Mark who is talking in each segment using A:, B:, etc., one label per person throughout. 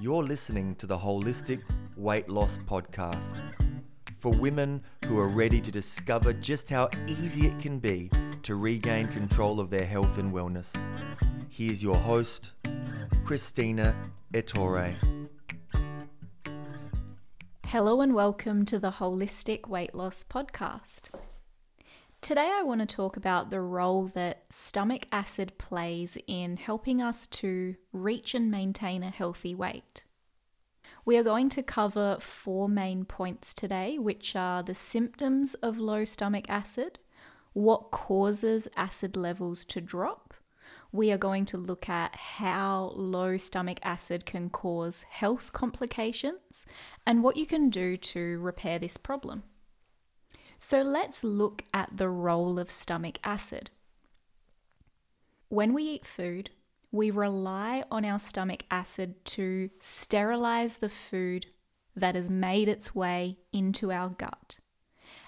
A: You're listening to the Holistic Weight Loss Podcast for women who are ready to discover just how easy it can be to regain control of their health and wellness. Here's your host, Christina Ettore.
B: Hello and welcome to the Holistic Weight Loss Podcast. Today, I want to talk about the role that stomach acid plays in helping us to reach and maintain a healthy weight. We are going to cover four main points today, which are the symptoms of low stomach acid, what causes acid levels to drop. We are going to look at how low stomach acid can cause health complications and what you can do to repair this problem. So let's look at the role of stomach acid. When we eat food, we rely on our stomach acid to sterilize the food that has made its way into our gut.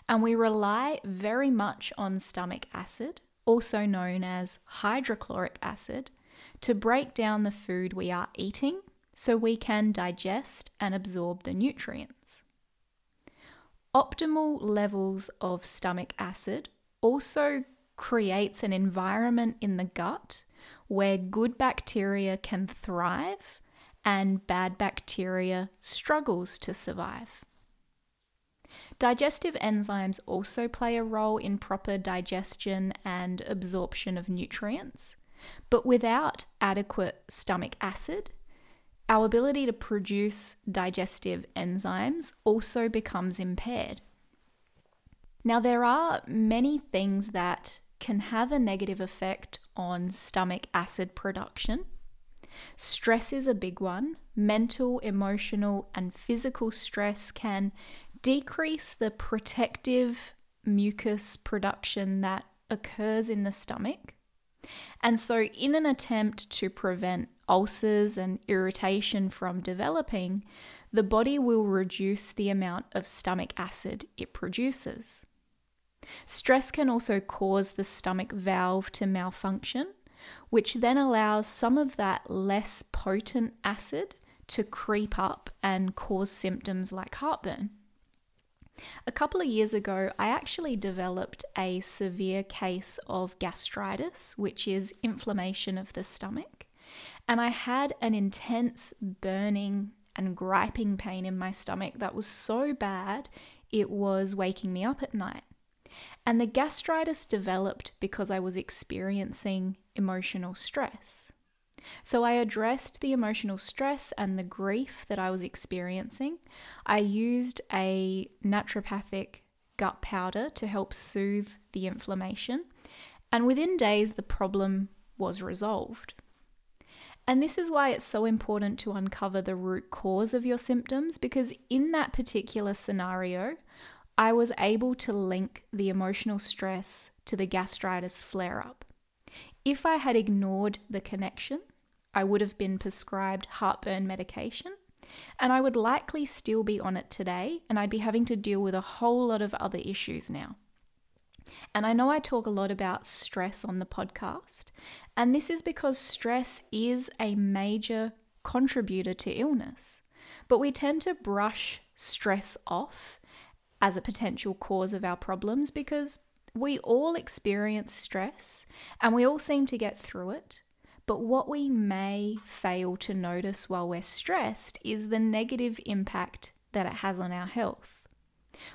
B: And we rely very much on stomach acid, also known as hydrochloric acid, to break down the food we are eating so we can digest and absorb the nutrients. Optimal levels of stomach acid also creates an environment in the gut where good bacteria can thrive and bad bacteria struggles to survive. Digestive enzymes also play a role in proper digestion and absorption of nutrients, but without adequate stomach acid, our ability to produce digestive enzymes also becomes impaired. Now, there are many things that can have a negative effect on stomach acid production. Stress is a big one. Mental, emotional, and physical stress can decrease the protective mucus production that occurs in the stomach. And so, in an attempt to prevent ulcers and irritation from developing, the body will reduce the amount of stomach acid it produces. Stress can also cause the stomach valve to malfunction, which then allows some of that less potent acid to creep up and cause symptoms like heartburn. A couple of years ago, I actually developed a severe case of gastritis, which is inflammation of the stomach. And I had an intense burning and griping pain in my stomach that was so bad it was waking me up at night. And the gastritis developed because I was experiencing emotional stress. So I addressed the emotional stress and the grief that I was experiencing. I used a naturopathic gut powder to help soothe the inflammation. And within days, the problem was resolved. And this is why it's so important to uncover the root cause of your symptoms because in that particular scenario, I was able to link the emotional stress to the gastritis flare up. If I had ignored the connection, I would have been prescribed heartburn medication, and I would likely still be on it today, and I'd be having to deal with a whole lot of other issues now. And I know I talk a lot about stress on the podcast, and this is because stress is a major contributor to illness. But we tend to brush stress off as a potential cause of our problems because we all experience stress and we all seem to get through it. But what we may fail to notice while we're stressed is the negative impact that it has on our health.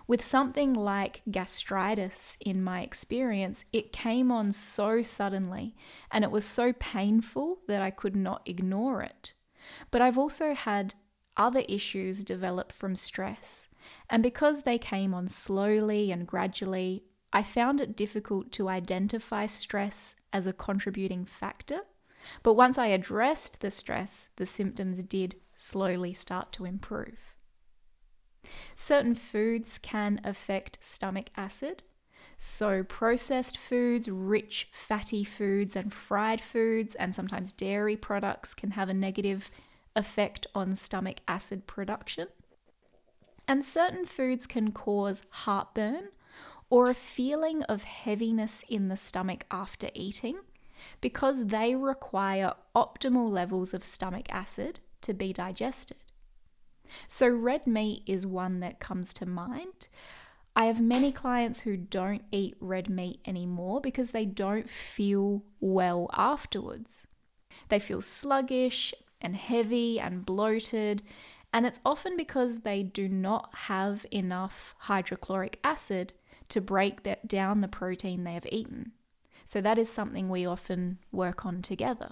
B: With something like gastritis, in my experience, it came on so suddenly and it was so painful that I could not ignore it. But I've also had other issues develop from stress, and because they came on slowly and gradually, I found it difficult to identify stress as a contributing factor but once I addressed the stress, the symptoms did slowly start to improve. Certain foods can affect stomach acid. So, processed foods, rich fatty foods, and fried foods, and sometimes dairy products can have a negative effect on stomach acid production. And certain foods can cause heartburn or a feeling of heaviness in the stomach after eating because they require optimal levels of stomach acid to be digested. So, red meat is one that comes to mind. I have many clients who don't eat red meat anymore because they don't feel well afterwards. They feel sluggish and heavy and bloated, and it's often because they do not have enough hydrochloric acid to break that down the protein they have eaten. So that is something we often work on together.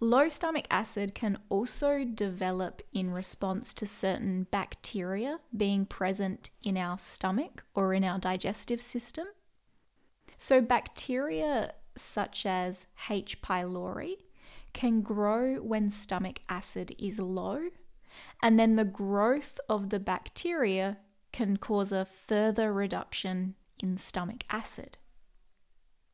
B: Low stomach acid can also develop in response to certain bacteria being present in our stomach or in our digestive system. So, bacteria such as H. pylori can grow when stomach acid is low, and then the growth of the bacteria can cause a further reduction in stomach acid.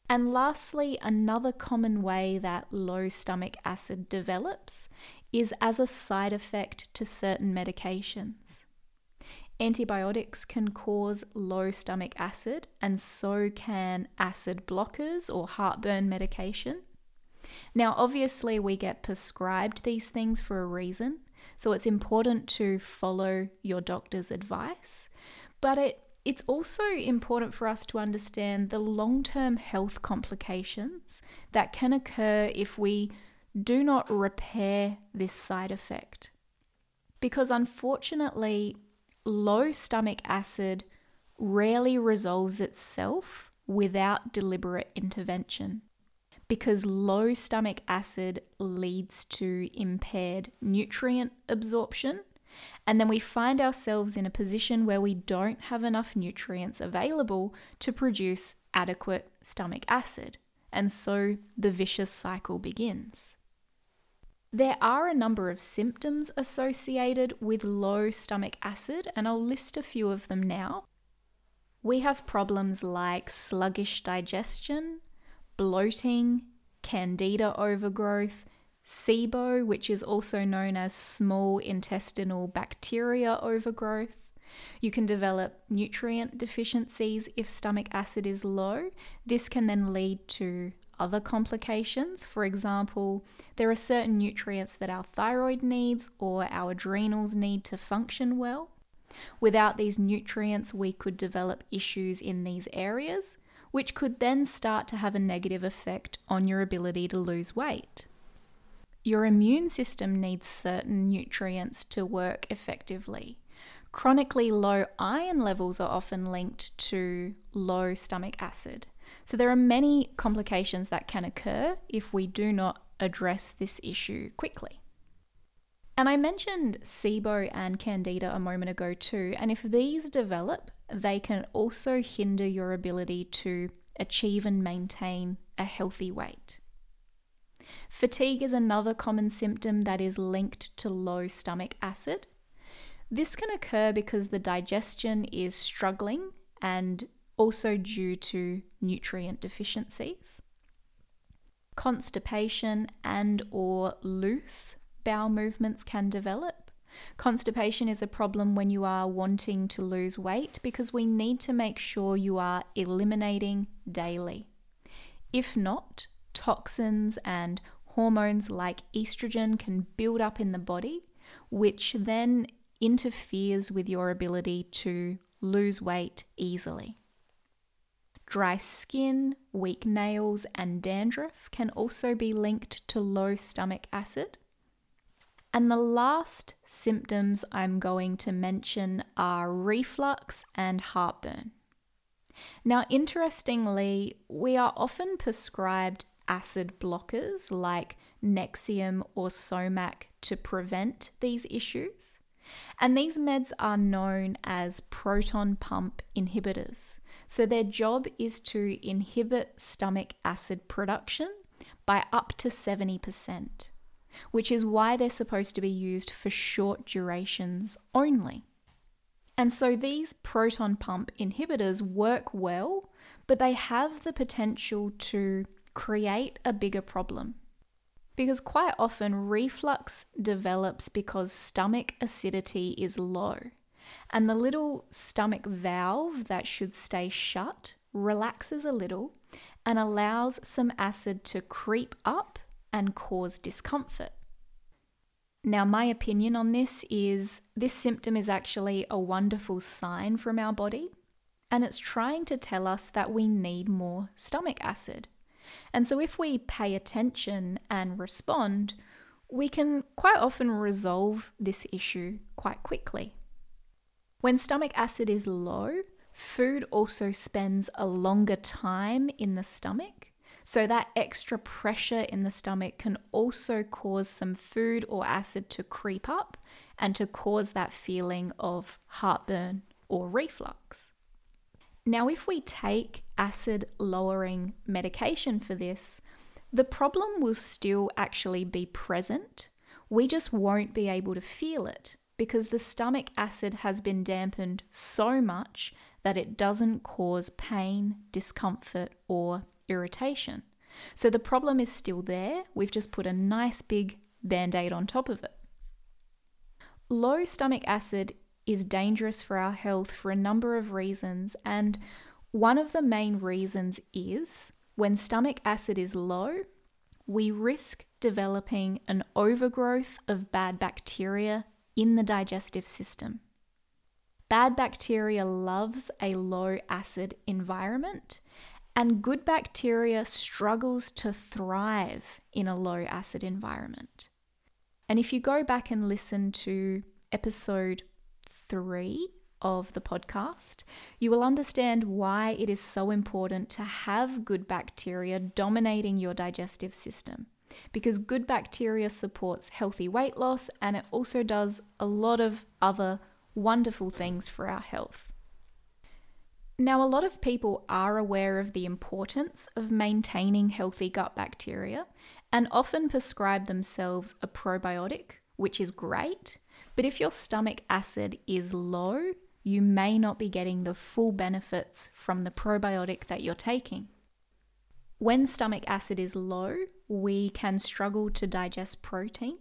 B: And lastly, another common way that low stomach acid develops is as a side effect to certain medications. Antibiotics can cause low stomach acid, and so can acid blockers or heartburn medication. Now, obviously, we get prescribed these things for a reason, so it's important to follow your doctor's advice, but it it's also important for us to understand the long term health complications that can occur if we do not repair this side effect. Because unfortunately, low stomach acid rarely resolves itself without deliberate intervention. Because low stomach acid leads to impaired nutrient absorption and then we find ourselves in a position where we don't have enough nutrients available to produce adequate stomach acid. And so the vicious cycle begins. There are a number of symptoms associated with low stomach acid, and I'll list a few of them now. We have problems like sluggish digestion, bloating, candida overgrowth, SIBO, which is also known as small intestinal bacteria overgrowth. You can develop nutrient deficiencies if stomach acid is low. This can then lead to other complications. For example, there are certain nutrients that our thyroid needs or our adrenals need to function well. Without these nutrients, we could develop issues in these areas, which could then start to have a negative effect on your ability to lose weight. Your immune system needs certain nutrients to work effectively. Chronically low iron levels are often linked to low stomach acid. So, there are many complications that can occur if we do not address this issue quickly. And I mentioned SIBO and Candida a moment ago too, and if these develop, they can also hinder your ability to achieve and maintain a healthy weight. Fatigue is another common symptom that is linked to low stomach acid. This can occur because the digestion is struggling and also due to nutrient deficiencies. Constipation and or loose bowel movements can develop. Constipation is a problem when you are wanting to lose weight because we need to make sure you are eliminating daily. If not, toxins and hormones like estrogen can build up in the body, which then interferes with your ability to lose weight easily. Dry skin, weak nails, and dandruff can also be linked to low stomach acid. And the last symptoms I'm going to mention are reflux and heartburn. Now, interestingly, we are often prescribed acid blockers like Nexium or Somac to prevent these issues. And these meds are known as proton pump inhibitors. So their job is to inhibit stomach acid production by up to 70%, which is why they're supposed to be used for short durations only. And so these proton pump inhibitors work well, but they have the potential to create a bigger problem. Because quite often reflux develops because stomach acidity is low, and the little stomach valve that should stay shut relaxes a little and allows some acid to creep up and cause discomfort. Now, my opinion on this is this symptom is actually a wonderful sign from our body, and it's trying to tell us that we need more stomach acid. And so, if we pay attention and respond, we can quite often resolve this issue quite quickly. When stomach acid is low, food also spends a longer time in the stomach. So, that extra pressure in the stomach can also cause some food or acid to creep up and to cause that feeling of heartburn or reflux. Now, if we take acid lowering medication for this, the problem will still actually be present. We just won't be able to feel it because the stomach acid has been dampened so much that it doesn't cause pain, discomfort, or irritation. So the problem is still there. We've just put a nice big band aid on top of it. Low stomach acid is dangerous for our health for a number of reasons, and one of the main reasons is when stomach acid is low, we risk developing an overgrowth of bad bacteria in the digestive system. Bad bacteria loves a low acid environment, and good bacteria struggles to thrive in a low acid environment. And if you go back and listen to episode three of the podcast, you will understand why it is so important to have good bacteria dominating your digestive system. Because good bacteria supports healthy weight loss and it also does a lot of other wonderful things for our health. Now, a lot of people are aware of the importance of maintaining healthy gut bacteria and often prescribe themselves a probiotic, which is great. But if your stomach acid is low, you may not be getting the full benefits from the probiotic that you're taking. When stomach acid is low, we can struggle to digest protein.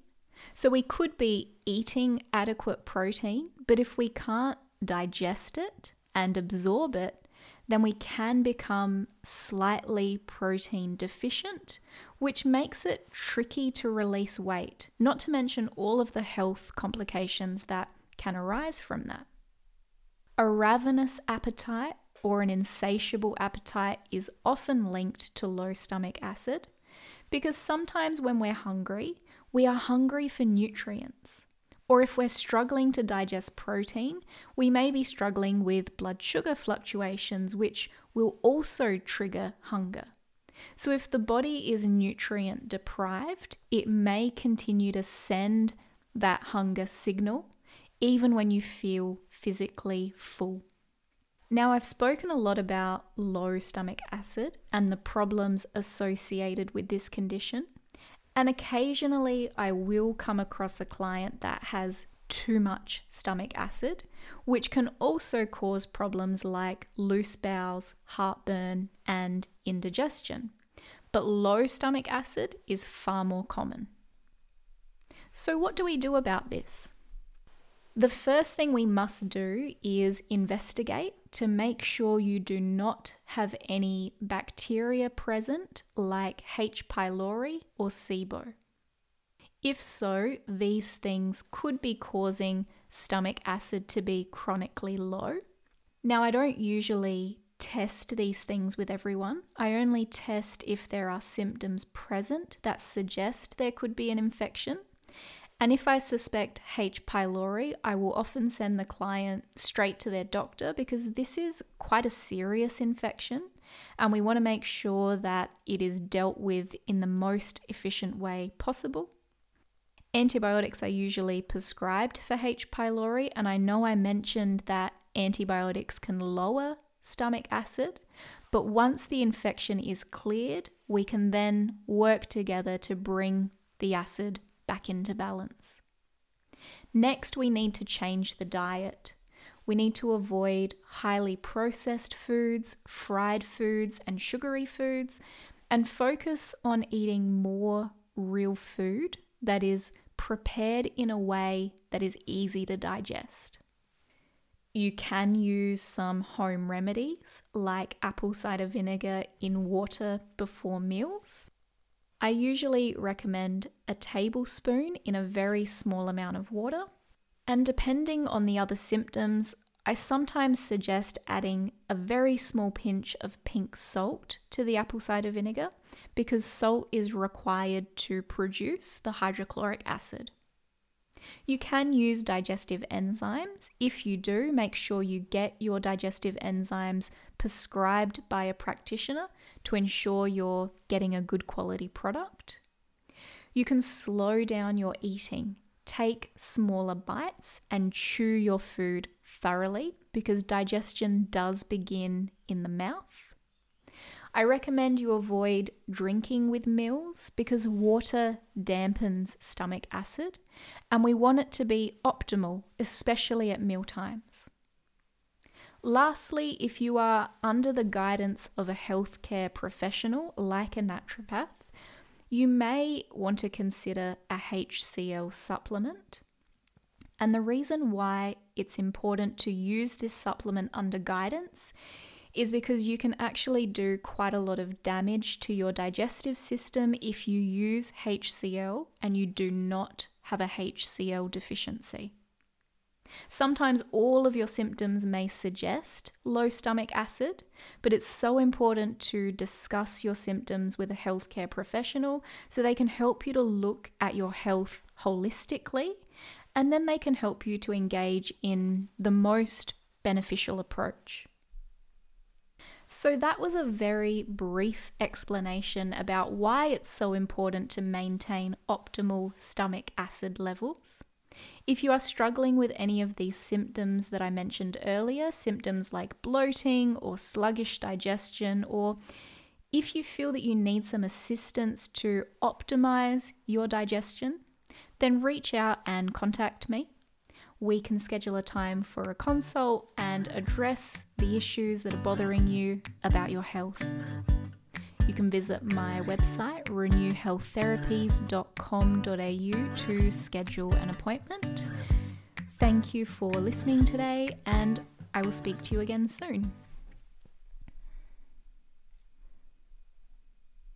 B: So we could be eating adequate protein, but if we can't digest it and absorb it, then we can become slightly protein deficient, which makes it tricky to release weight, not to mention all of the health complications that can arise from that. A ravenous appetite or an insatiable appetite is often linked to low stomach acid because sometimes when we're hungry, we are hungry for nutrients. Or if we're struggling to digest protein, we may be struggling with blood sugar fluctuations, which will also trigger hunger. So, if the body is nutrient deprived, it may continue to send that hunger signal even when you feel physically full. Now, I've spoken a lot about low stomach acid and the problems associated with this condition. And occasionally, I will come across a client that has too much stomach acid, which can also cause problems like loose bowels, heartburn, and indigestion. But low stomach acid is far more common. So, what do we do about this? The first thing we must do is investigate to make sure you do not have any bacteria present like H. pylori or SIBO. If so, these things could be causing stomach acid to be chronically low. Now, I don't usually test these things with everyone. I only test if there are symptoms present that suggest there could be an infection. And if I suspect H. pylori, I will often send the client straight to their doctor because this is quite a serious infection and we want to make sure that it is dealt with in the most efficient way possible. Antibiotics are usually prescribed for H. pylori, and I know I mentioned that antibiotics can lower stomach acid, but once the infection is cleared, we can then work together to bring the acid back into balance. Next, we need to change the diet. We need to avoid highly processed foods, fried foods, and sugary foods, and focus on eating more real food that is prepared in a way that is easy to digest. You can use some home remedies like apple cider vinegar in water before meals. I usually recommend a tablespoon in a very small amount of water. And depending on the other symptoms, I sometimes suggest adding a very small pinch of pink salt to the apple cider vinegar because salt is required to produce the hydrochloric acid. You can use digestive enzymes. If you do, make sure you get your digestive enzymes prescribed by a practitioner to ensure you're getting a good quality product. You can slow down your eating. Take smaller bites and chew your food thoroughly because digestion does begin in the mouth. I recommend you avoid drinking with meals because water dampens stomach acid and we want it to be optimal, especially at meal times. Lastly, if you are under the guidance of a healthcare professional like a naturopath, you may want to consider a HCl supplement. And the reason why it's important to use this supplement under guidance is because you can actually do quite a lot of damage to your digestive system if you use HCl and you do not have a HCl deficiency. Sometimes all of your symptoms may suggest low stomach acid, but it's so important to discuss your symptoms with a healthcare professional so they can help you to look at your health holistically and then they can help you to engage in the most beneficial approach. So, that was a very brief explanation about why it's so important to maintain optimal stomach acid levels. If you are struggling with any of these symptoms that I mentioned earlier, symptoms like bloating or sluggish digestion, or if you feel that you need some assistance to optimize your digestion, then reach out and contact me. We can schedule a time for a consult and address the issues that are bothering you about your health. You can visit my website, renewhealththerapies.com.au, to schedule an appointment. Thank you for listening today, and I will speak to you again soon.